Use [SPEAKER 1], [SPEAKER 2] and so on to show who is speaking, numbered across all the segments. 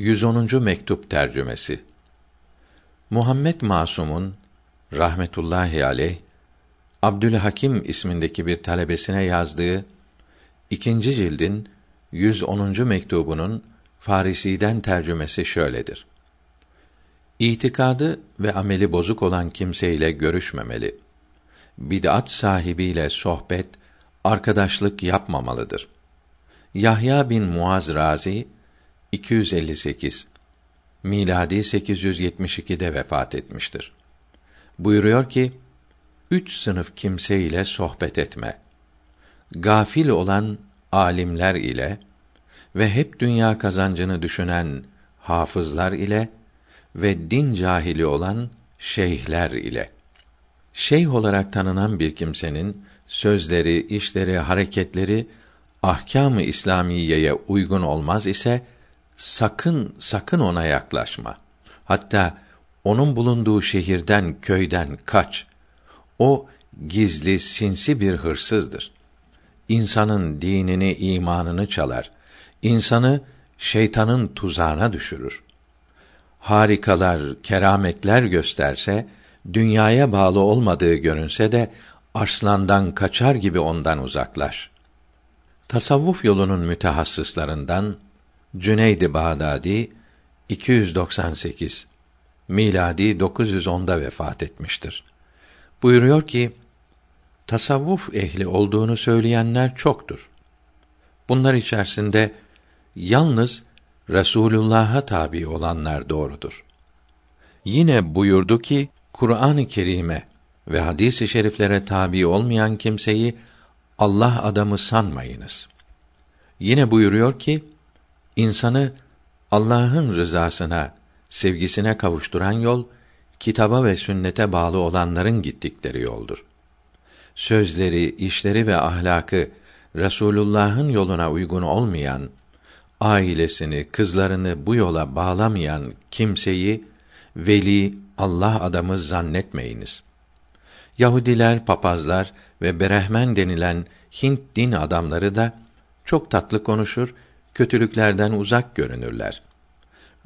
[SPEAKER 1] 110. mektup tercümesi. Muhammed Masum'un rahmetullahi aleyh Abdülhakim ismindeki bir talebesine yazdığı ikinci cildin 110. mektubunun Farisi'den tercümesi şöyledir. İtikadı ve ameli bozuk olan kimseyle görüşmemeli. Bid'at sahibiyle sohbet, arkadaşlık yapmamalıdır. Yahya bin Muaz Razi 258 miladi 872'de vefat etmiştir. Buyuruyor ki: Üç sınıf kimse ile sohbet etme. Gafil olan alimler ile ve hep dünya kazancını düşünen hafızlar ile ve din cahili olan şeyhler ile. Şeyh olarak tanınan bir kimsenin sözleri, işleri, hareketleri ahkâm-ı İslamiyeye uygun olmaz ise sakın sakın ona yaklaşma. Hatta onun bulunduğu şehirden, köyden kaç. O gizli, sinsi bir hırsızdır. İnsanın dinini, imanını çalar. İnsanı şeytanın tuzağına düşürür. Harikalar, kerametler gösterse, dünyaya bağlı olmadığı görünse de arslandan kaçar gibi ondan uzaklaş. Tasavvuf yolunun mütehassıslarından Cüneyd-i Bağdadi 298 miladi 910'da vefat etmiştir. Buyuruyor ki tasavvuf ehli olduğunu söyleyenler çoktur. Bunlar içerisinde yalnız Resulullah'a tabi olanlar doğrudur. Yine buyurdu ki Kur'an-ı Kerim'e ve hadis-i şeriflere tabi olmayan kimseyi Allah adamı sanmayınız. Yine buyuruyor ki insanı Allah'ın rızasına, sevgisine kavuşturan yol kitaba ve sünnete bağlı olanların gittikleri yoldur. Sözleri, işleri ve ahlakı Resulullah'ın yoluna uygun olmayan, ailesini, kızlarını bu yola bağlamayan kimseyi veli, Allah adamı zannetmeyiniz. Yahudiler, papazlar ve berehmen denilen Hint din adamları da çok tatlı konuşur, kötülüklerden uzak görünürler.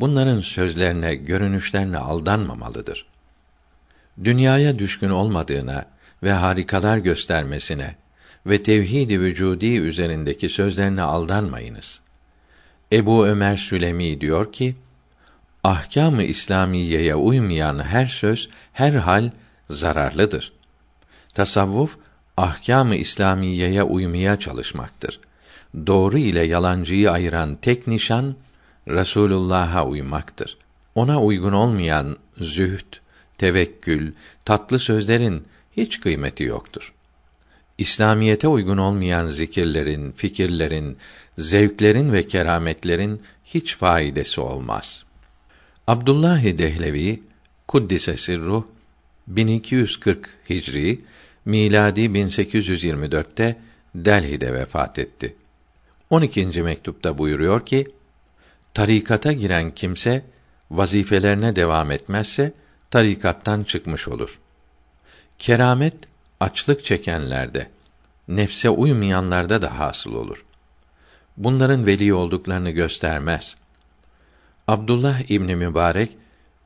[SPEAKER 1] Bunların sözlerine, görünüşlerine aldanmamalıdır. Dünyaya düşkün olmadığına ve harikalar göstermesine ve tevhid-i vücudi üzerindeki sözlerine aldanmayınız. Ebu Ömer Sülemi diyor ki: Ahkâm-ı İslamiyeye uymayan her söz, her hal zararlıdır. Tasavvuf ahkâm-ı İslamiyeye uymaya çalışmaktır. Doğru ile yalancıyı ayıran tek nişan Resulullah'a uymaktır. Ona uygun olmayan zühd, tevekkül, tatlı sözlerin hiç kıymeti yoktur. İslamiyete uygun olmayan zikirlerin, fikirlerin, zevklerin ve kerametlerin hiç faidesi olmaz. Abdullah Dehlevi kuddise sirruh 1240 Hicri miladi 1824'te Delhi'de vefat etti. 12. mektupta buyuruyor ki: Tarikata giren kimse vazifelerine devam etmezse tarikattan çıkmış olur. Keramet açlık çekenlerde, nefse uymayanlarda da hasıl olur. Bunların veli olduklarını göstermez. Abdullah İbni Mübarek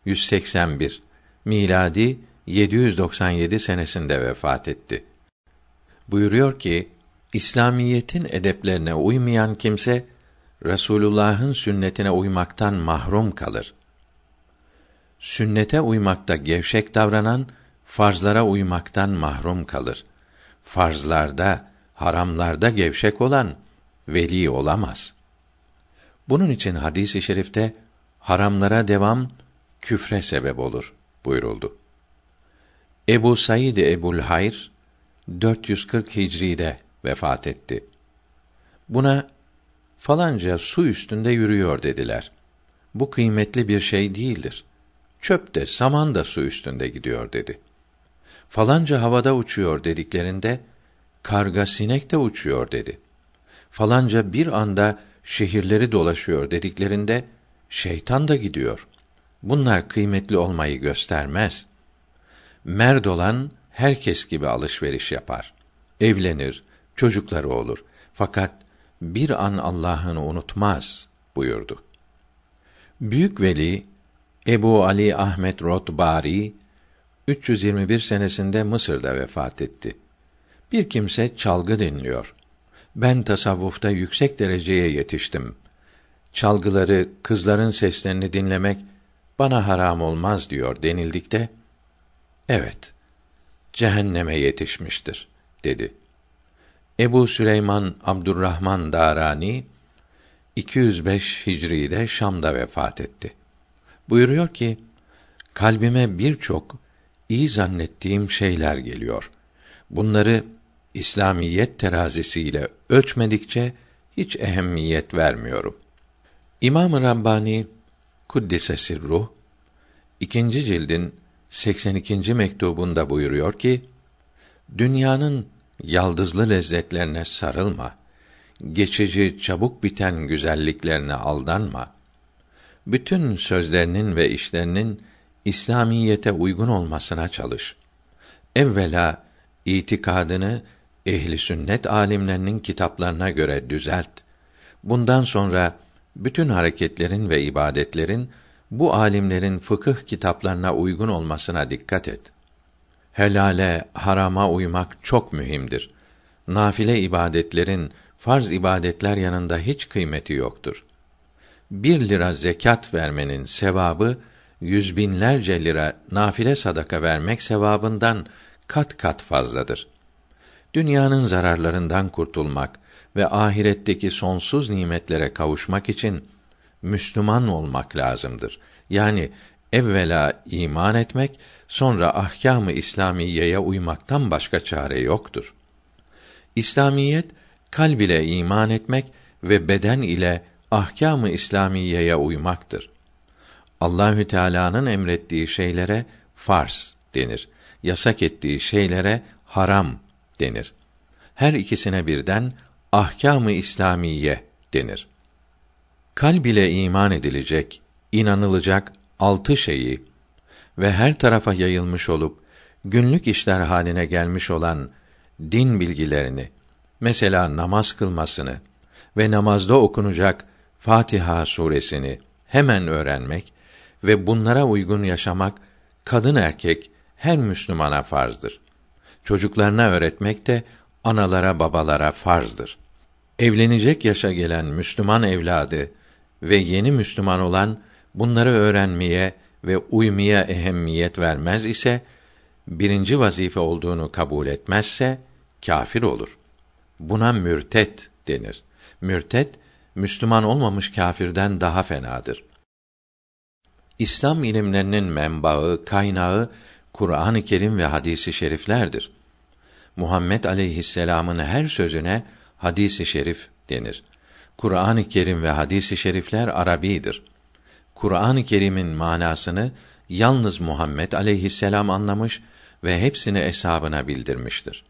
[SPEAKER 1] 181 miladi 797 senesinde vefat etti. Buyuruyor ki İslamiyetin edeplerine uymayan kimse Resulullah'ın sünnetine uymaktan mahrum kalır. Sünnete uymakta gevşek davranan farzlara uymaktan mahrum kalır. Farzlarda, haramlarda gevşek olan veli olamaz. Bunun için hadis-i şerifte haramlara devam küfre sebep olur buyuruldu. Ebu Said Ebul Hayr 440 Hicri'de vefat etti. Buna falanca su üstünde yürüyor dediler. Bu kıymetli bir şey değildir. Çöp de saman da su üstünde gidiyor dedi. Falanca havada uçuyor dediklerinde karga sinek de uçuyor dedi. Falanca bir anda şehirleri dolaşıyor dediklerinde şeytan da gidiyor. Bunlar kıymetli olmayı göstermez. Merd olan herkes gibi alışveriş yapar. Evlenir, çocukları olur. Fakat bir an Allah'ını unutmaz buyurdu. Büyük veli Ebu Ali Ahmet Rotbari 321 senesinde Mısır'da vefat etti. Bir kimse çalgı dinliyor. Ben tasavvufta yüksek dereceye yetiştim. Çalgıları, kızların seslerini dinlemek bana haram olmaz diyor denildikte, evet, cehenneme yetişmiştir, dedi. Ebu Süleyman Abdurrahman Darani 205 Hicri'de Şam'da vefat etti. Buyuruyor ki, kalbime birçok iyi zannettiğim şeyler geliyor. Bunları İslamiyet terazisiyle ölçmedikçe hiç ehemmiyet vermiyorum. İmam-ı Rabbani Kuddise Sirruh ikinci cildin 82. mektubunda buyuruyor ki: Dünyanın yaldızlı lezzetlerine sarılma. Geçici, çabuk biten güzelliklerine aldanma. Bütün sözlerinin ve işlerinin İslamiyete uygun olmasına çalış. Evvela itikadını ehli sünnet alimlerinin kitaplarına göre düzelt. Bundan sonra bütün hareketlerin ve ibadetlerin bu alimlerin fıkıh kitaplarına uygun olmasına dikkat et. Helale, harama uymak çok mühimdir. Nafile ibadetlerin farz ibadetler yanında hiç kıymeti yoktur. Bir lira zekat vermenin sevabı, yüz binlerce lira nafile sadaka vermek sevabından kat kat fazladır. Dünyanın zararlarından kurtulmak ve ahiretteki sonsuz nimetlere kavuşmak için Müslüman olmak lazımdır. Yani evvela iman etmek, sonra ahkâm-ı İslamiyeye uymaktan başka çare yoktur. İslamiyet kalb ile iman etmek ve beden ile ahkâm-ı İslamiyeye uymaktır. Allahü Teala'nın emrettiği şeylere farz denir. Yasak ettiği şeylere haram denir. Her ikisine birden ahkâm-ı İslamiye denir. Kalb ile iman edilecek, inanılacak altı şeyi ve her tarafa yayılmış olup günlük işler haline gelmiş olan din bilgilerini, mesela namaz kılmasını ve namazda okunacak Fatiha suresini hemen öğrenmek ve bunlara uygun yaşamak kadın erkek her Müslümana farzdır. Çocuklarına öğretmek de analara babalara farzdır. Evlenecek yaşa gelen Müslüman evladı ve yeni Müslüman olan bunları öğrenmeye ve uymaya ehemmiyet vermez ise birinci vazife olduğunu kabul etmezse kâfir olur. Buna mürtet denir. Mürtet Müslüman olmamış kâfirden daha fenadır. İslam ilimlerinin menbaı, kaynağı Kur'an-ı Kerim ve hadisi şeriflerdir. Muhammed aleyhisselam'ın her sözüne hadisi şerif denir. Kur'an-ı Kerim ve hadisi şerifler Arabidir. Kur'an-ı Kerim'in manasını yalnız Muhammed aleyhisselam anlamış ve hepsini eshabına bildirmiştir.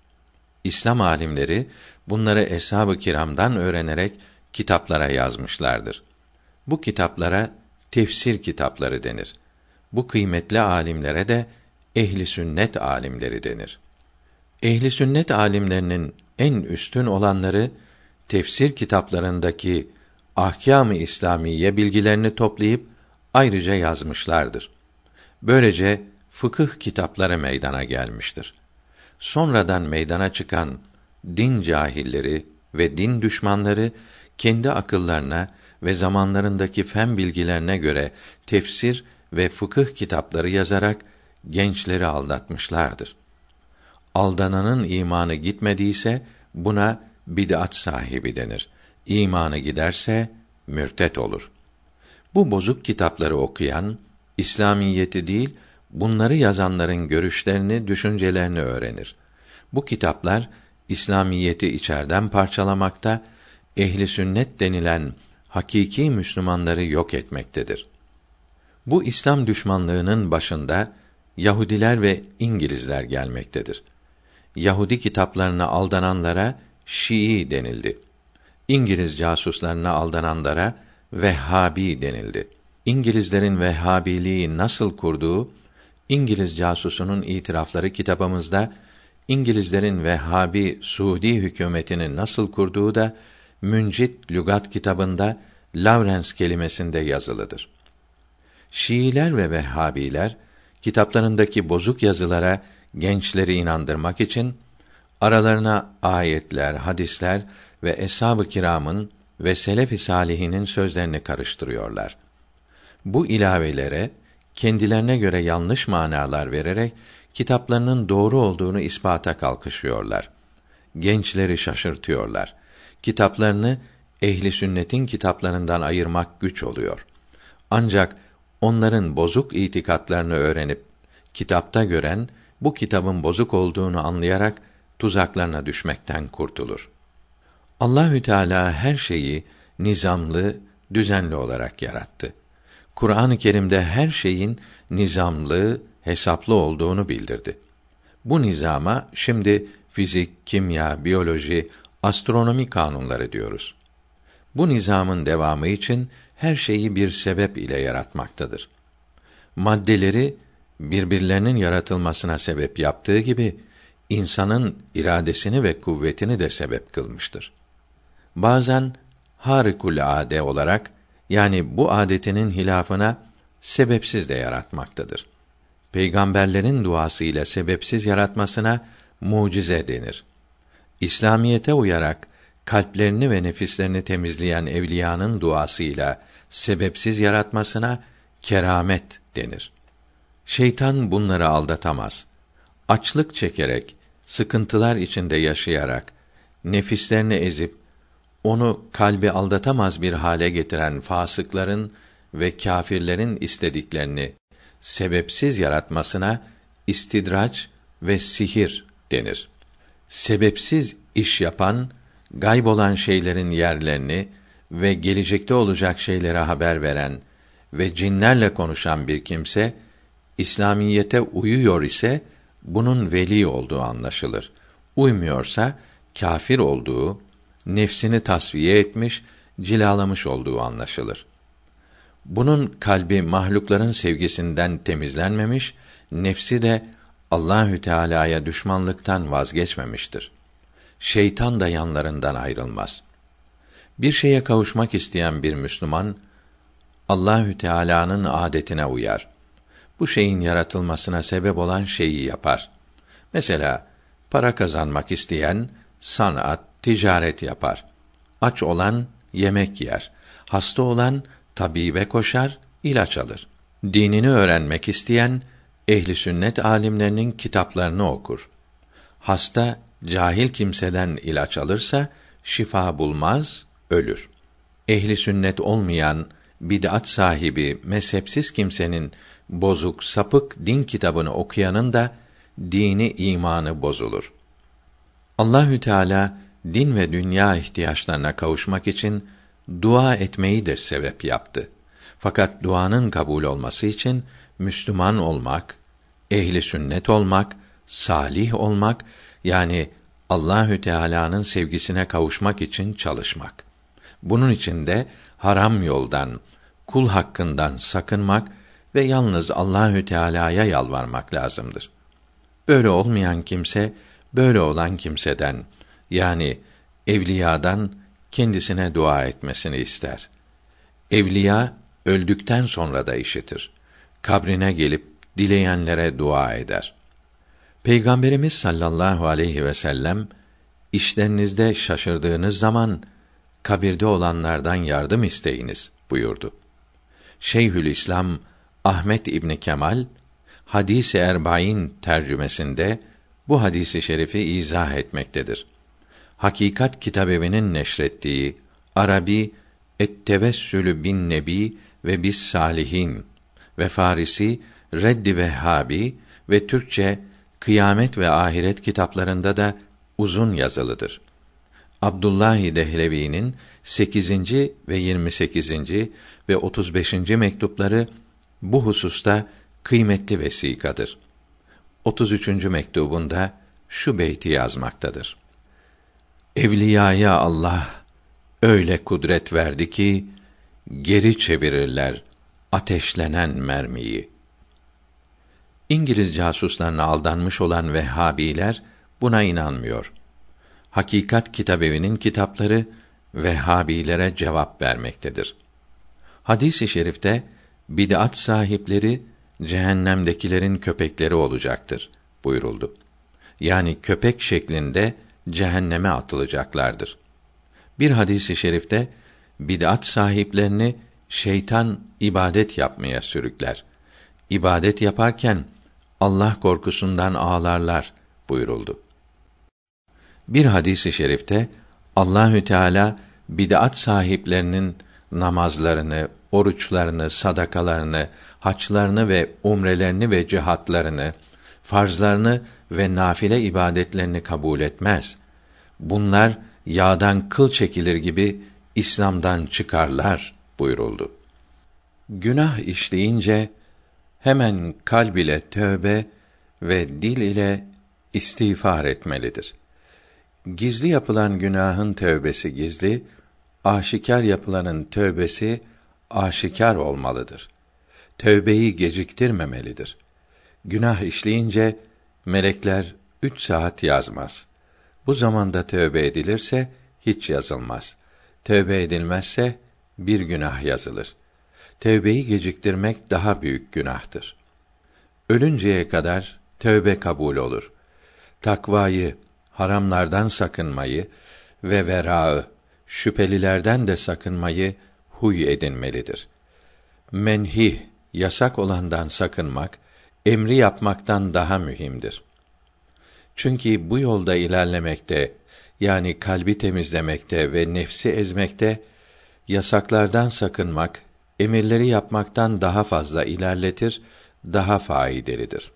[SPEAKER 1] İslam alimleri bunları eshab-ı kiramdan öğrenerek kitaplara yazmışlardır. Bu kitaplara tefsir kitapları denir. Bu kıymetli alimlere de ehli sünnet alimleri denir. Ehli sünnet alimlerinin en üstün olanları tefsir kitaplarındaki ahkâm-ı İslamiye bilgilerini toplayıp ayrıca yazmışlardır. Böylece fıkıh kitapları meydana gelmiştir. Sonradan meydana çıkan din cahilleri ve din düşmanları kendi akıllarına ve zamanlarındaki fen bilgilerine göre tefsir ve fıkıh kitapları yazarak gençleri aldatmışlardır. Aldananın imanı gitmediyse buna bid'at sahibi denir. İmanı giderse mürtet olur. Bu bozuk kitapları okuyan İslamiyeti değil, bunları yazanların görüşlerini, düşüncelerini öğrenir. Bu kitaplar İslamiyeti içerden parçalamakta, ehli sünnet denilen hakiki Müslümanları yok etmektedir. Bu İslam düşmanlığının başında Yahudiler ve İngilizler gelmektedir. Yahudi kitaplarına aldananlara Şii denildi. İngiliz casuslarına aldananlara Vehhabi denildi. İngilizlerin Vehhabiliği nasıl kurduğu İngiliz casusunun itirafları kitabımızda İngilizlerin Vehhabi Suudi hükümetini nasıl kurduğu da Müncit lügat kitabında Lawrence kelimesinde yazılıdır. Şiiler ve Vehhabiler kitaplarındaki bozuk yazılara gençleri inandırmak için aralarına ayetler, hadisler ve eshab-ı kiramın ve selef-i salihinin sözlerini karıştırıyorlar. Bu ilavelere kendilerine göre yanlış manalar vererek kitaplarının doğru olduğunu ispata kalkışıyorlar. Gençleri şaşırtıyorlar. Kitaplarını ehli sünnetin kitaplarından ayırmak güç oluyor. Ancak onların bozuk itikatlarını öğrenip kitapta gören bu kitabın bozuk olduğunu anlayarak tuzaklarına düşmekten kurtulur. Allahü Teala her şeyi nizamlı, düzenli olarak yarattı. Kur'an-ı Kerim'de her şeyin nizamlı, hesaplı olduğunu bildirdi. Bu nizama şimdi fizik, kimya, biyoloji, astronomi kanunları diyoruz. Bu nizamın devamı için her şeyi bir sebep ile yaratmaktadır. Maddeleri birbirlerinin yaratılmasına sebep yaptığı gibi insanın iradesini ve kuvvetini de sebep kılmıştır. Bazen harikulade olarak yani bu adetinin hilafına sebepsiz de yaratmaktadır. Peygamberlerin duası ile sebepsiz yaratmasına mucize denir. İslamiyete uyarak kalplerini ve nefislerini temizleyen evliyanın duasıyla sebepsiz yaratmasına keramet denir. Şeytan bunları aldatamaz. Açlık çekerek, sıkıntılar içinde yaşayarak, nefislerini ezip onu kalbi aldatamaz bir hale getiren fasıkların ve kâfirlerin istediklerini sebepsiz yaratmasına istidraç ve sihir denir. Sebepsiz iş yapan gayb olan şeylerin yerlerini ve gelecekte olacak şeylere haber veren ve cinlerle konuşan bir kimse İslamiyete uyuyor ise bunun veli olduğu anlaşılır. Uymuyorsa kafir olduğu, nefsini tasfiye etmiş, cilalamış olduğu anlaşılır. Bunun kalbi mahlukların sevgisinden temizlenmemiş, nefsi de Allahü Teala'ya düşmanlıktan vazgeçmemiştir. Şeytan da yanlarından ayrılmaz. Bir şeye kavuşmak isteyen bir Müslüman Allahü Teala'nın adetine uyar. Bu şeyin yaratılmasına sebep olan şeyi yapar. Mesela para kazanmak isteyen sanat, ticaret yapar. Aç olan yemek yer. Hasta olan tabibe koşar, ilaç alır. Dinini öğrenmek isteyen ehli sünnet alimlerinin kitaplarını okur. Hasta cahil kimseden ilaç alırsa şifa bulmaz, ölür. Ehli sünnet olmayan bid'at sahibi mezhepsiz kimsenin bozuk, sapık din kitabını okuyanın da dini imanı bozulur. Allahü Teala din ve dünya ihtiyaçlarına kavuşmak için dua etmeyi de sebep yaptı. Fakat duanın kabul olması için Müslüman olmak, ehli sünnet olmak, salih olmak yani Allahü Teala'nın sevgisine kavuşmak için çalışmak. Bunun için de haram yoldan, kul hakkından sakınmak ve yalnız Allahü Teala'ya yalvarmak lazımdır. Böyle olmayan kimse böyle olan kimseden yani evliyadan kendisine dua etmesini ister. Evliya öldükten sonra da işitir. Kabrine gelip dileyenlere dua eder. Peygamberimiz sallallahu aleyhi ve sellem işlerinizde şaşırdığınız zaman kabirde olanlardan yardım isteyiniz buyurdu. Şeyhül İslam Ahmet İbni Kemal Hadis-i Erbain tercümesinde bu hadisi şerifi izah etmektedir. Hakikat Kitabevi'nin neşrettiği Arabi Et-Tevessülü bin Nebi ve bis Salihin ve Farisi Reddi Vehhabi ve Türkçe Kıyamet ve Ahiret kitaplarında da uzun yazılıdır. Abdullah Dehlevi'nin 8. ve 28. ve 35. mektupları bu hususta kıymetli vesikadır. 33. mektubunda şu beyti yazmaktadır. Evliyaya Allah öyle kudret verdi ki geri çevirirler ateşlenen mermiyi. İngiliz casuslarına aldanmış olan Vehhabiler buna inanmıyor. Hakikat Kitabevi'nin kitapları Vehhabilere cevap vermektedir. Hadis-i şerifte bid'at sahipleri cehennemdekilerin köpekleri olacaktır buyuruldu. Yani köpek şeklinde cehenneme atılacaklardır. Bir hadisi i şerifte bid'at sahiplerini şeytan ibadet yapmaya sürükler. İbadet yaparken Allah korkusundan ağlarlar buyuruldu. Bir hadisi i şerifte Allahü Teala bid'at sahiplerinin namazlarını, oruçlarını, sadakalarını, haçlarını ve umrelerini ve cihatlarını, farzlarını ve nafile ibadetlerini kabul etmez. Bunlar yağdan kıl çekilir gibi İslam'dan çıkarlar buyuruldu. Günah işleyince hemen kalb ile tövbe ve dil ile istiğfar etmelidir. Gizli yapılan günahın tövbesi gizli, aşikar yapılanın tövbesi aşikar olmalıdır. Tövbeyi geciktirmemelidir. Günah işleyince melekler üç saat yazmaz. Bu zamanda tövbe edilirse hiç yazılmaz. Tövbe edilmezse bir günah yazılır. Tövbeyi geciktirmek daha büyük günahtır. Ölünceye kadar tövbe kabul olur. Takvayı, haramlardan sakınmayı ve verağı, şüphelilerden de sakınmayı huy edinmelidir. Menhi, yasak olandan sakınmak, emri yapmaktan daha mühimdir. Çünkü bu yolda ilerlemekte, yani kalbi temizlemekte ve nefsi ezmekte, yasaklardan sakınmak, emirleri yapmaktan daha fazla ilerletir, daha faydalıdır.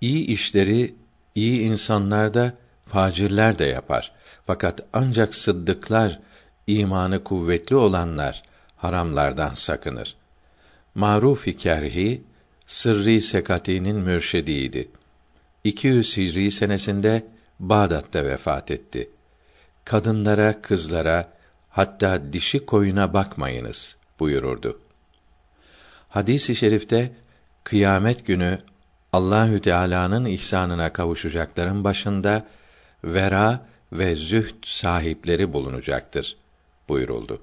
[SPEAKER 1] İyi işleri iyi insanlar da facirler de yapar. Fakat ancak sıddıklar, imanı kuvvetli olanlar haramlardan sakınır. Maruf Kerhi, Sırrı Sekati'nin mürşidiydi. 200 Hicri senesinde Bağdat'ta vefat etti. Kadınlara, kızlara, hatta dişi koyuna bakmayınız buyururdu. Hadis-i şerifte kıyamet günü Allahü Teala'nın ihsanına kavuşacakların başında vera ve zühd sahipleri bulunacaktır buyuruldu.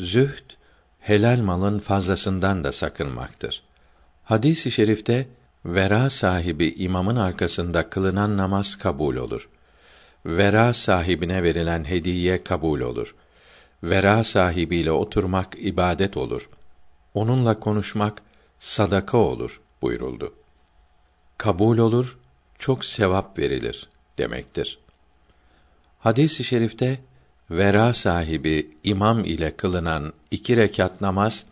[SPEAKER 1] Zühd helal malın fazlasından da sakınmaktır. Hadis-i şerifte vera sahibi imamın arkasında kılınan namaz kabul olur. Vera sahibine verilen hediye kabul olur. Vera sahibiyle oturmak ibadet olur. Onunla konuşmak sadaka olur buyuruldu. Kabul olur, çok sevap verilir demektir. Hadis-i şerifte vera sahibi imam ile kılınan iki rekat namaz,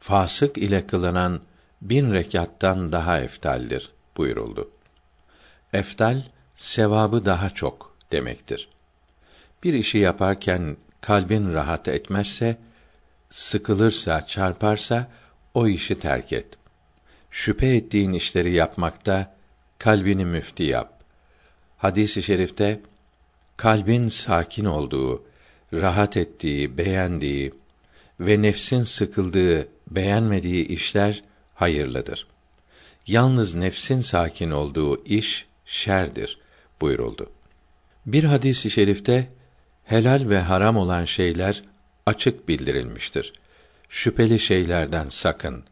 [SPEAKER 1] fasık ile kılınan bin rekattan daha eftaldir buyuruldu. Eftal, sevabı daha çok demektir. Bir işi yaparken kalbin rahat etmezse, sıkılırsa, çarparsa o işi terk et. Şüphe ettiğin işleri yapmakta kalbini müfti yap. Hadis-i şerifte kalbin sakin olduğu, rahat ettiği, beğendiği ve nefsin sıkıldığı, beğenmediği işler hayırlıdır. Yalnız nefsin sakin olduğu iş şerdir buyuruldu. Bir hadis-i şerifte helal ve haram olan şeyler açık bildirilmiştir. Şüpheli şeylerden sakın,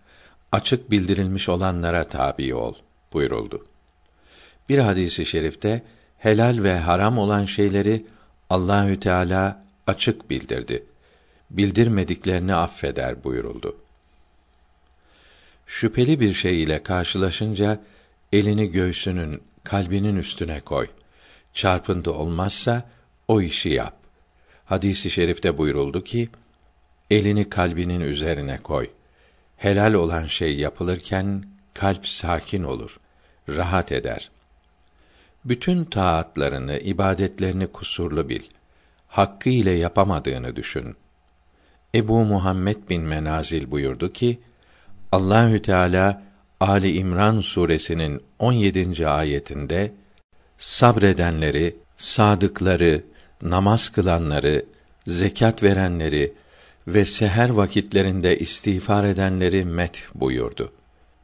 [SPEAKER 1] açık bildirilmiş olanlara tabi ol buyuruldu. Bir hadisi şerifte helal ve haram olan şeyleri Allahü Teala açık bildirdi. Bildirmediklerini affeder buyuruldu. Şüpheli bir şey ile karşılaşınca elini göğsünün, kalbinin üstüne koy. Çarpıntı olmazsa o işi yap. Hadisi i şerifte buyuruldu ki, elini kalbinin üzerine koy. Helal olan şey yapılırken kalp sakin olur, rahat eder. Bütün taatlarını, ibadetlerini kusurlu bil. Hakkı ile yapamadığını düşün. Ebu Muhammed bin Menazil buyurdu ki, Allahü Teala Ali İmran suresinin 17. ayetinde sabredenleri, sadıkları, namaz kılanları, zekat verenleri ve seher vakitlerinde istiğfar edenleri met buyurdu.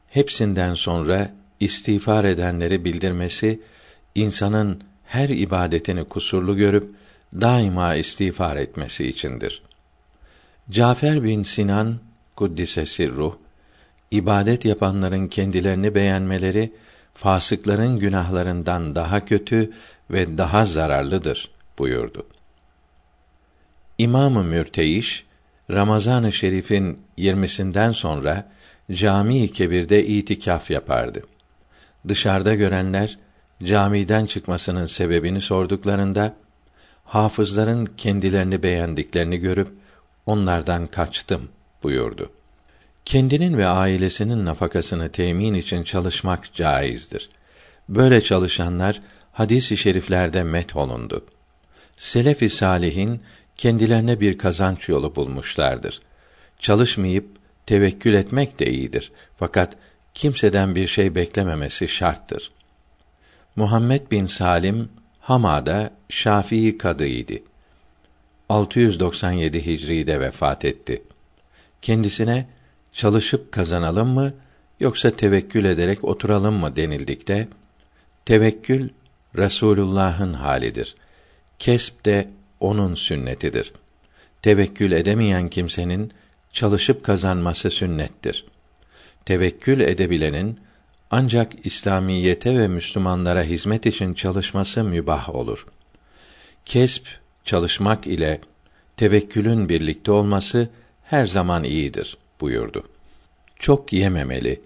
[SPEAKER 1] Hepsinden sonra istiğfar edenleri bildirmesi insanın her ibadetini kusurlu görüp daima istiğfar etmesi içindir. Cafer bin Sinan kuddise sirruh ibadet yapanların kendilerini beğenmeleri fasıkların günahlarından daha kötü ve daha zararlıdır buyurdu. İmamı Mürteyiş Ramazan-ı Şerif'in 20'sinden sonra Cami-i Kebir'de itikaf yapardı. Dışarıda görenler camiden çıkmasının sebebini sorduklarında hafızların kendilerini beğendiklerini görüp onlardan kaçtım buyurdu. Kendinin ve ailesinin nafakasını temin için çalışmak caizdir. Böyle çalışanlar hadis-i şeriflerde met olundu. Selef-i salihin kendilerine bir kazanç yolu bulmuşlardır. Çalışmayıp tevekkül etmek de iyidir. Fakat kimseden bir şey beklememesi şarttır. Muhammed bin Salim Hama'da Şafii kadıydı. 697 Hicri'de vefat etti. Kendisine çalışıp kazanalım mı yoksa tevekkül ederek oturalım mı denildikte tevekkül Resulullah'ın halidir. Kesp de onun sünnetidir. Tevekkül edemeyen kimsenin çalışıp kazanması sünnettir. Tevekkül edebilenin ancak İslamiyete ve Müslümanlara hizmet için çalışması mübah olur. Kesp çalışmak ile tevekkülün birlikte olması her zaman iyidir buyurdu. Çok yememeli,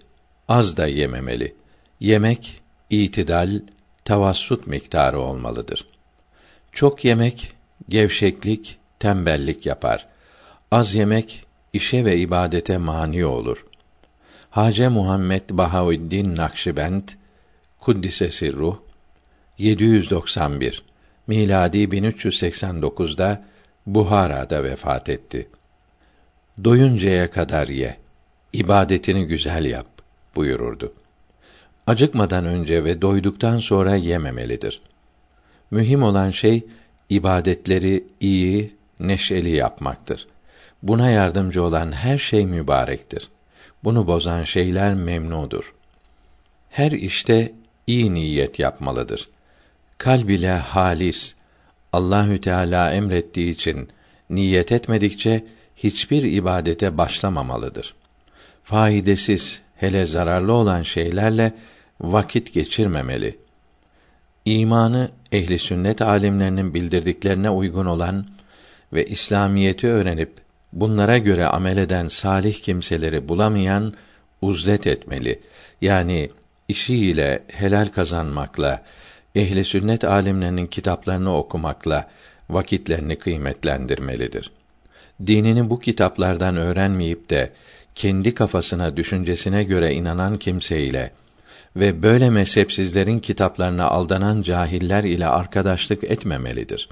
[SPEAKER 1] az da yememeli. Yemek itidal, tavassut miktarı olmalıdır. Çok yemek gevşeklik, tembellik yapar. Az yemek işe ve ibadete mani olur. Hace Muhammed Bahaüddin Nakşibend Kuddisesi ruh 791 miladi 1389'da Buhara'da vefat etti. Doyuncaya kadar ye, ibadetini güzel yap buyururdu. Acıkmadan önce ve doyduktan sonra yememelidir. Mühim olan şey ibadetleri iyi, neşeli yapmaktır. Buna yardımcı olan her şey mübarektir. Bunu bozan şeyler memnudur. Her işte iyi niyet yapmalıdır. Kalb ile halis Allahü Teala emrettiği için niyet etmedikçe hiçbir ibadete başlamamalıdır. Faydasız, hele zararlı olan şeylerle vakit geçirmemeli. İmanı ehli sünnet alimlerinin bildirdiklerine uygun olan ve İslamiyeti öğrenip bunlara göre amel eden salih kimseleri bulamayan uzlet etmeli. Yani işiyle helal kazanmakla, ehli sünnet alimlerinin kitaplarını okumakla vakitlerini kıymetlendirmelidir. Dinini bu kitaplardan öğrenmeyip de kendi kafasına, düşüncesine göre inanan kimseyle ve böyle mezhepsizlerin kitaplarına aldanan cahiller ile arkadaşlık etmemelidir.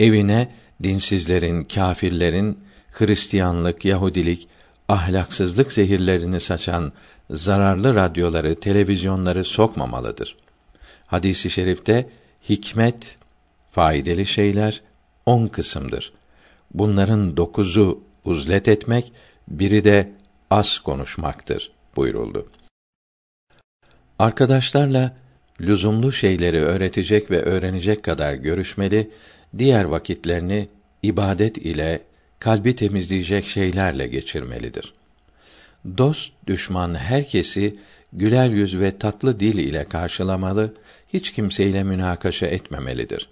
[SPEAKER 1] Evine dinsizlerin, kâfirlerin Hristiyanlık, Yahudilik, ahlaksızlık zehirlerini saçan zararlı radyoları, televizyonları sokmamalıdır. Hadisi i şerifte hikmet, faydalı şeyler on kısımdır. Bunların dokuzu uzlet etmek, biri de az konuşmaktır buyuruldu. Arkadaşlarla lüzumlu şeyleri öğretecek ve öğrenecek kadar görüşmeli, diğer vakitlerini ibadet ile kalbi temizleyecek şeylerle geçirmelidir. Dost düşman herkesi güler yüz ve tatlı dil ile karşılamalı, hiç kimseyle münakaşa etmemelidir.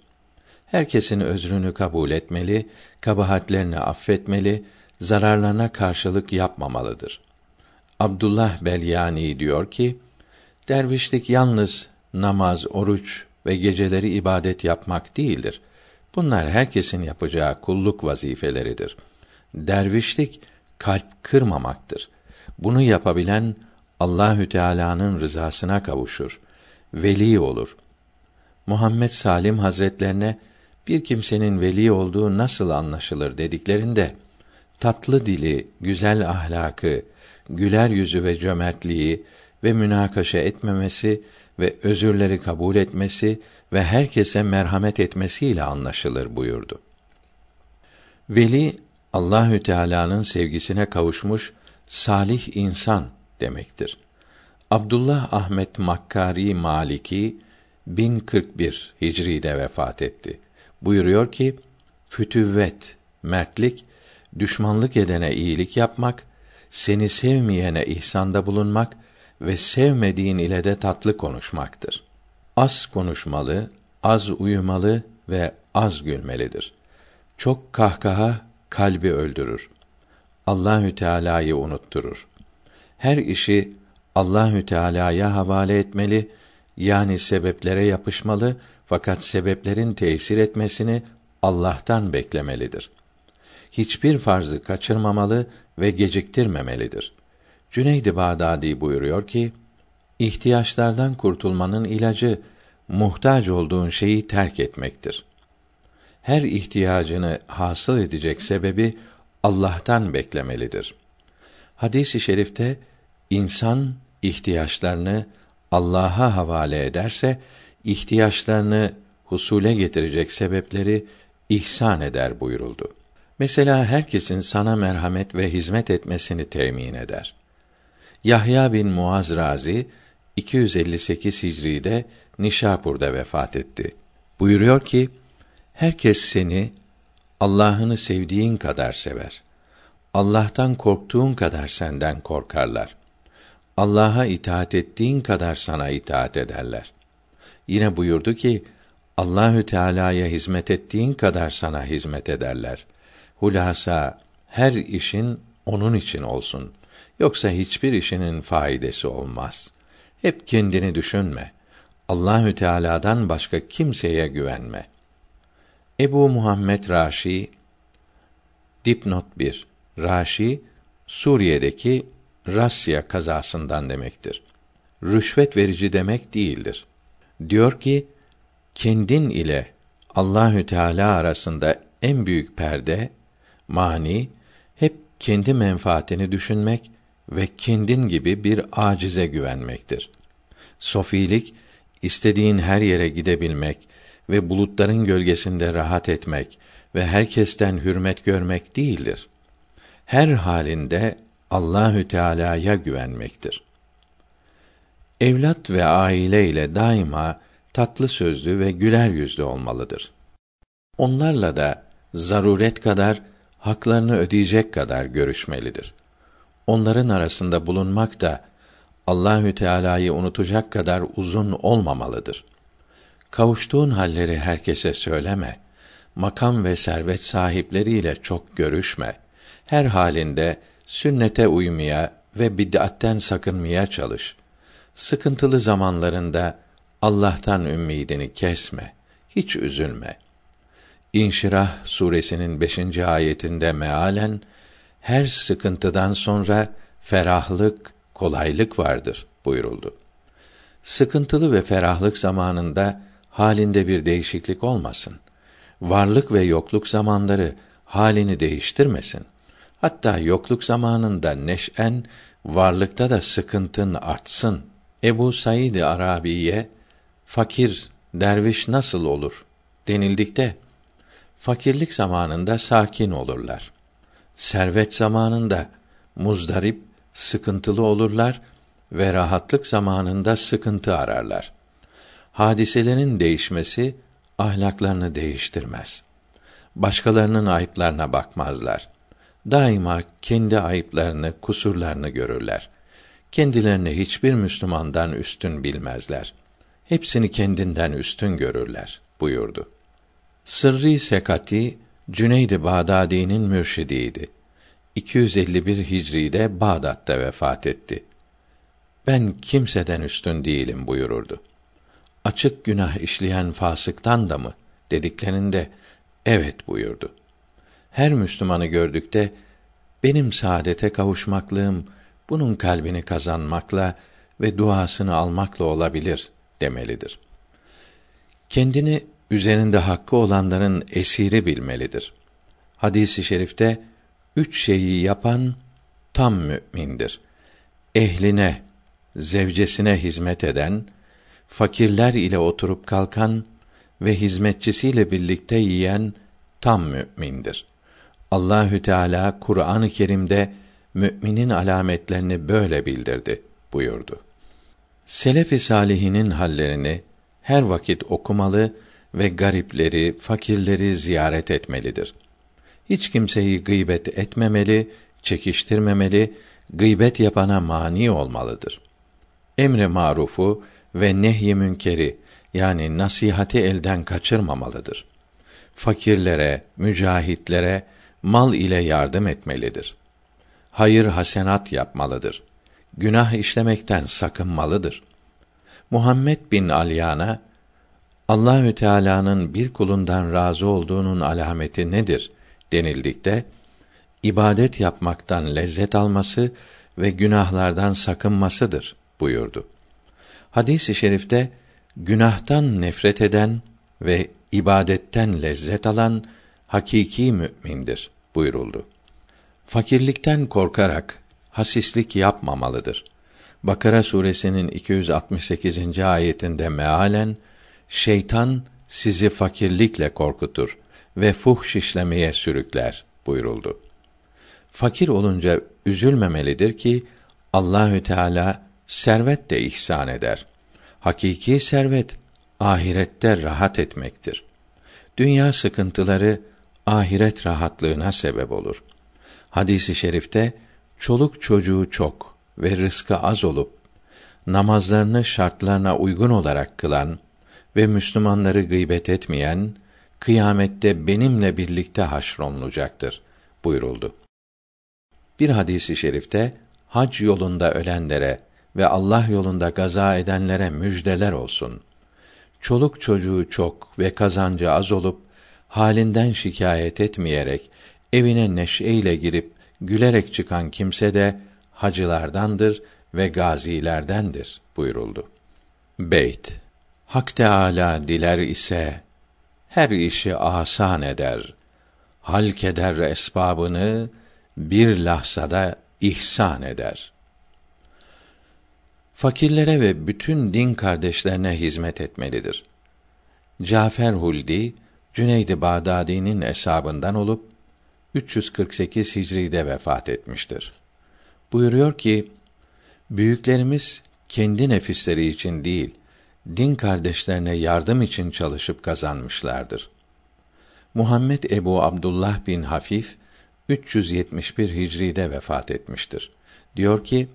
[SPEAKER 1] Herkesin özrünü kabul etmeli, kabahatlerini affetmeli, zararlarına karşılık yapmamalıdır. Abdullah Belyani diyor ki: Dervişlik yalnız namaz, oruç ve geceleri ibadet yapmak değildir. Bunlar herkesin yapacağı kulluk vazifeleridir. Dervişlik kalp kırmamaktır. Bunu yapabilen Allahü Teala'nın rızasına kavuşur. Veli olur. Muhammed Salim Hazretlerine bir kimsenin veli olduğu nasıl anlaşılır dediklerinde tatlı dili, güzel ahlakı, güler yüzü ve cömertliği ve münakaşa etmemesi ve özürleri kabul etmesi ve herkese merhamet etmesiyle anlaşılır buyurdu. Veli Allahü Teala'nın sevgisine kavuşmuş salih insan demektir. Abdullah Ahmet Makkari Maliki 1041 Hicri'de vefat etti. Buyuruyor ki, fütüvvet, mertlik düşmanlık edene iyilik yapmak, seni sevmeyene ihsanda bulunmak ve sevmediğin ile de tatlı konuşmaktır. Az konuşmalı, az uyumalı ve az gülmelidir. Çok kahkaha kalbi öldürür. Allahü Teala'yı unutturur. Her işi Allahü Teala'ya havale etmeli, yani sebeplere yapışmalı fakat sebeplerin tesir etmesini Allah'tan beklemelidir. Hiçbir farzı kaçırmamalı ve geciktirmemelidir. Cüneyd-i Bağdadi buyuruyor ki, ihtiyaçlardan kurtulmanın ilacı muhtaç olduğun şeyi terk etmektir. Her ihtiyacını hasıl edecek sebebi Allah'tan beklemelidir. Hadis-i şerifte insan ihtiyaçlarını Allah'a havale ederse ihtiyaçlarını husule getirecek sebepleri ihsan eder buyuruldu. Mesela herkesin sana merhamet ve hizmet etmesini temin eder. Yahya bin Muaz Razi 258 Hicri'de Nişapur'da vefat etti. Buyuruyor ki: Herkes seni Allah'ını sevdiğin kadar sever. Allah'tan korktuğun kadar senden korkarlar. Allah'a itaat ettiğin kadar sana itaat ederler. Yine buyurdu ki: Allahü Teala'ya hizmet ettiğin kadar sana hizmet ederler. Hulasa her işin onun için olsun. Yoksa hiçbir işinin faydası olmaz. Hep kendini düşünme. Allahü Teala'dan başka kimseye güvenme. Ebu Muhammed Raşi Dipnot 1 Raşi Suriye'deki Rasya kazasından demektir. Rüşvet verici demek değildir. Diyor ki kendin ile Allahü Teala arasında en büyük perde mani hep kendi menfaatini düşünmek ve kendin gibi bir acize güvenmektir. Sofilik istediğin her yere gidebilmek ve bulutların gölgesinde rahat etmek ve herkesten hürmet görmek değildir. Her halinde Allahü Teala'ya güvenmektir. Evlat ve aile ile daima tatlı sözlü ve güler yüzlü olmalıdır. Onlarla da zaruret kadar haklarını ödeyecek kadar görüşmelidir. Onların arasında bulunmak da Allahü Teala'yı unutacak kadar uzun olmamalıdır. Kavuştuğun halleri herkese söyleme. Makam ve servet sahipleriyle çok görüşme. Her halinde sünnete uymaya ve bid'atten sakınmaya çalış. Sıkıntılı zamanlarında Allah'tan ümidini kesme. Hiç üzülme. İnşirah suresinin beşinci ayetinde mealen her sıkıntıdan sonra ferahlık, kolaylık vardır buyuruldu. Sıkıntılı ve ferahlık zamanında halinde bir değişiklik olmasın. Varlık ve yokluk zamanları halini değiştirmesin. Hatta yokluk zamanında neşen, varlıkta da sıkıntın artsın. Ebu Said Arabiye fakir derviş nasıl olur denildikte fakirlik zamanında sakin olurlar. Servet zamanında muzdarip, sıkıntılı olurlar ve rahatlık zamanında sıkıntı ararlar. Hadiselerin değişmesi ahlaklarını değiştirmez. Başkalarının ayıplarına bakmazlar. Daima kendi ayıplarını, kusurlarını görürler. Kendilerini hiçbir Müslümandan üstün bilmezler. Hepsini kendinden üstün görürler buyurdu. Sırrı Sekati Cüneyd-i Bağdadi'nin mürşidiydi. 251 Hicri'de Bağdat'ta vefat etti. Ben kimseden üstün değilim buyururdu. Açık günah işleyen fasıktan da mı dediklerinde evet buyurdu. Her Müslümanı gördükte benim saadete kavuşmaklığım bunun kalbini kazanmakla ve duasını almakla olabilir demelidir. Kendini üzerinde hakkı olanların esiri bilmelidir. Hadisi i şerifte üç şeyi yapan tam mümindir. Ehline, zevcesine hizmet eden, fakirler ile oturup kalkan ve hizmetçisiyle birlikte yiyen tam mümindir. Allahü Teala Kur'an-ı Kerim'de müminin alametlerini böyle bildirdi buyurdu. Selef-i salihinin hallerini her vakit okumalı ve garipleri, fakirleri ziyaret etmelidir. Hiç kimseyi gıybet etmemeli, çekiştirmemeli, gıybet yapana mani olmalıdır. Emre marufu ve nehy münkeri yani nasihati elden kaçırmamalıdır. Fakirlere, mücahitlere mal ile yardım etmelidir. Hayır hasenat yapmalıdır. Günah işlemekten sakınmalıdır. Muhammed bin Alyana Allahü Teala'nın bir kulundan razı olduğunun alameti nedir denildikte ibadet yapmaktan lezzet alması ve günahlardan sakınmasıdır buyurdu. Hadis-i şerifte günahtan nefret eden ve ibadetten lezzet alan hakiki mümindir buyuruldu. Fakirlikten korkarak hasislik yapmamalıdır. Bakara suresinin 268. ayetinde mealen şeytan sizi fakirlikle korkutur ve fuhş işlemeye sürükler buyuruldu. Fakir olunca üzülmemelidir ki Allahü Teala servet de ihsan eder. Hakiki servet ahirette rahat etmektir. Dünya sıkıntıları ahiret rahatlığına sebep olur. Hadisi i şerifte çoluk çocuğu çok ve rızkı az olup namazlarını şartlarına uygun olarak kılan ve Müslümanları gıybet etmeyen kıyamette benimle birlikte haşrolunacaktır buyuruldu. Bir hadisi şerifte hac yolunda ölenlere ve Allah yolunda gaza edenlere müjdeler olsun. Çoluk çocuğu çok ve kazancı az olup halinden şikayet etmeyerek evine neşeyle girip gülerek çıkan kimse de hacılardandır ve gazilerdendir buyuruldu. Beyt Hak Teâlâ diler ise her işi asan eder. Halk eder esbabını bir lahzada ihsan eder. Fakirlere ve bütün din kardeşlerine hizmet etmelidir. Cafer Huldi, Cüneyd-i Bağdadi'nin hesabından olup 348 Hicri'de vefat etmiştir. Buyuruyor ki, büyüklerimiz kendi nefisleri için değil, din kardeşlerine yardım için çalışıp kazanmışlardır. Muhammed Ebu Abdullah bin Hafif 371 Hicri'de vefat etmiştir. Diyor ki,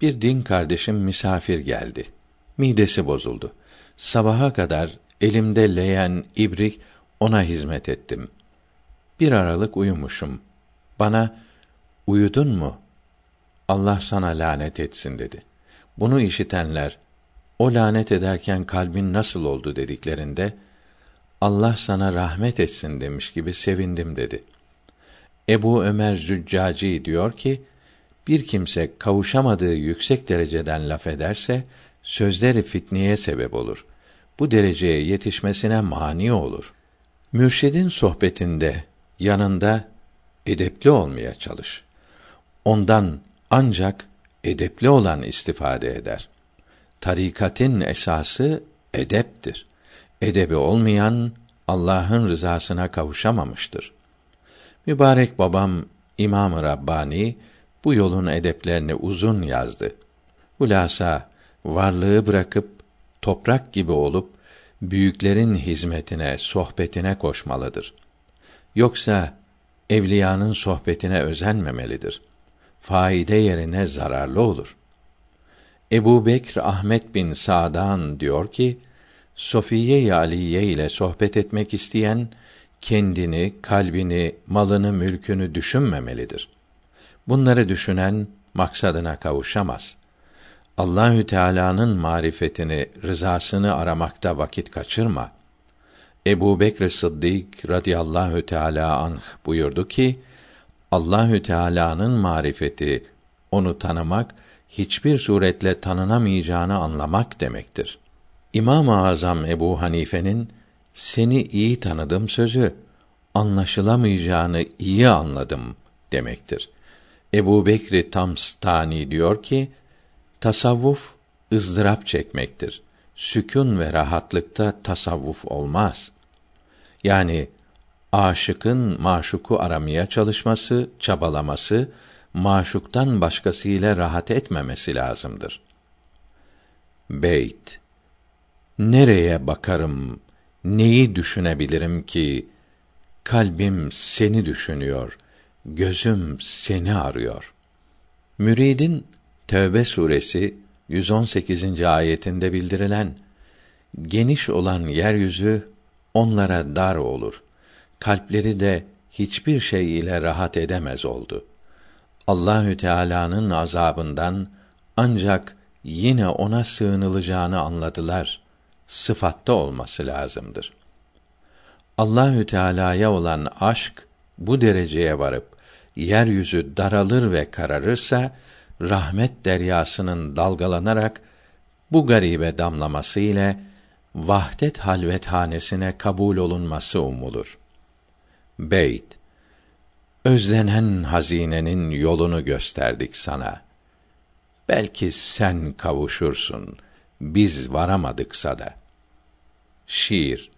[SPEAKER 1] bir din kardeşim misafir geldi. Midesi bozuldu. Sabaha kadar elimde leyen, ibrik ona hizmet ettim. Bir aralık uyumuşum. Bana, uyudun mu? Allah sana lanet etsin dedi. Bunu işitenler, o lanet ederken kalbin nasıl oldu dediklerinde, Allah sana rahmet etsin demiş gibi sevindim dedi. Ebu Ömer Züccaci diyor ki, bir kimse kavuşamadığı yüksek dereceden laf ederse, sözleri fitneye sebep olur. Bu dereceye yetişmesine mani olur. Mürşidin sohbetinde, yanında edepli olmaya çalış. Ondan ancak edepli olan istifade eder. Tarikatin esası edeptir. Edebi olmayan Allah'ın rızasına kavuşamamıştır. Mübarek babam İmam-ı Rabbani bu yolun edeplerini uzun yazdı. Hulasa varlığı bırakıp toprak gibi olup büyüklerin hizmetine, sohbetine koşmalıdır. Yoksa evliyanın sohbetine özenmemelidir. Faide yerine zararlı olur. Ebu Bekr Ahmet bin Sa'dan diyor ki, Sofiye Aliye ile sohbet etmek isteyen kendini, kalbini, malını, mülkünü düşünmemelidir. Bunları düşünen maksadına kavuşamaz. Allahü Teala'nın marifetini, rızasını aramakta vakit kaçırma. Ebu Bekr Sıddık radıyallahu teala anh buyurdu ki, Allahü Teala'nın marifeti, onu tanımak, hiçbir suretle tanınamayacağını anlamak demektir. İmam-ı Azam Ebu Hanife'nin seni iyi tanıdım sözü anlaşılamayacağını iyi anladım demektir. Ebu Bekri Tamstani diyor ki, tasavvuf ızdırap çekmektir. Sükün ve rahatlıkta tasavvuf olmaz. Yani aşıkın maşuku aramaya çalışması, çabalaması, maşuktan başkasıyla rahat etmemesi lazımdır. Beyt Nereye bakarım, neyi düşünebilirim ki kalbim seni düşünüyor, gözüm seni arıyor. Müridin Tevbe suresi 118. ayetinde bildirilen geniş olan yeryüzü onlara dar olur. Kalpleri de hiçbir şey ile rahat edemez oldu. Allahü Teala'nın azabından ancak yine ona sığınılacağını anladılar. Sıfatta olması lazımdır. Allahü Teala'ya olan aşk bu dereceye varıp yeryüzü daralır ve kararırsa rahmet deryasının dalgalanarak bu garibe damlaması ile vahdet halvethanesine kabul olunması umulur. Beyt Özlenen hazinenin yolunu gösterdik sana. Belki sen kavuşursun, biz varamadıksa da. Şiir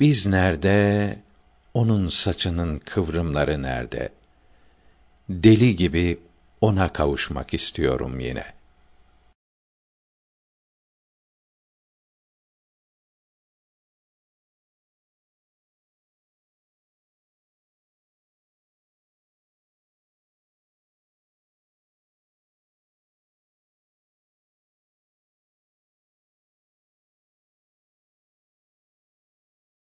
[SPEAKER 1] Biz nerede, onun saçının kıvrımları nerede? Deli gibi ona kavuşmak istiyorum yine.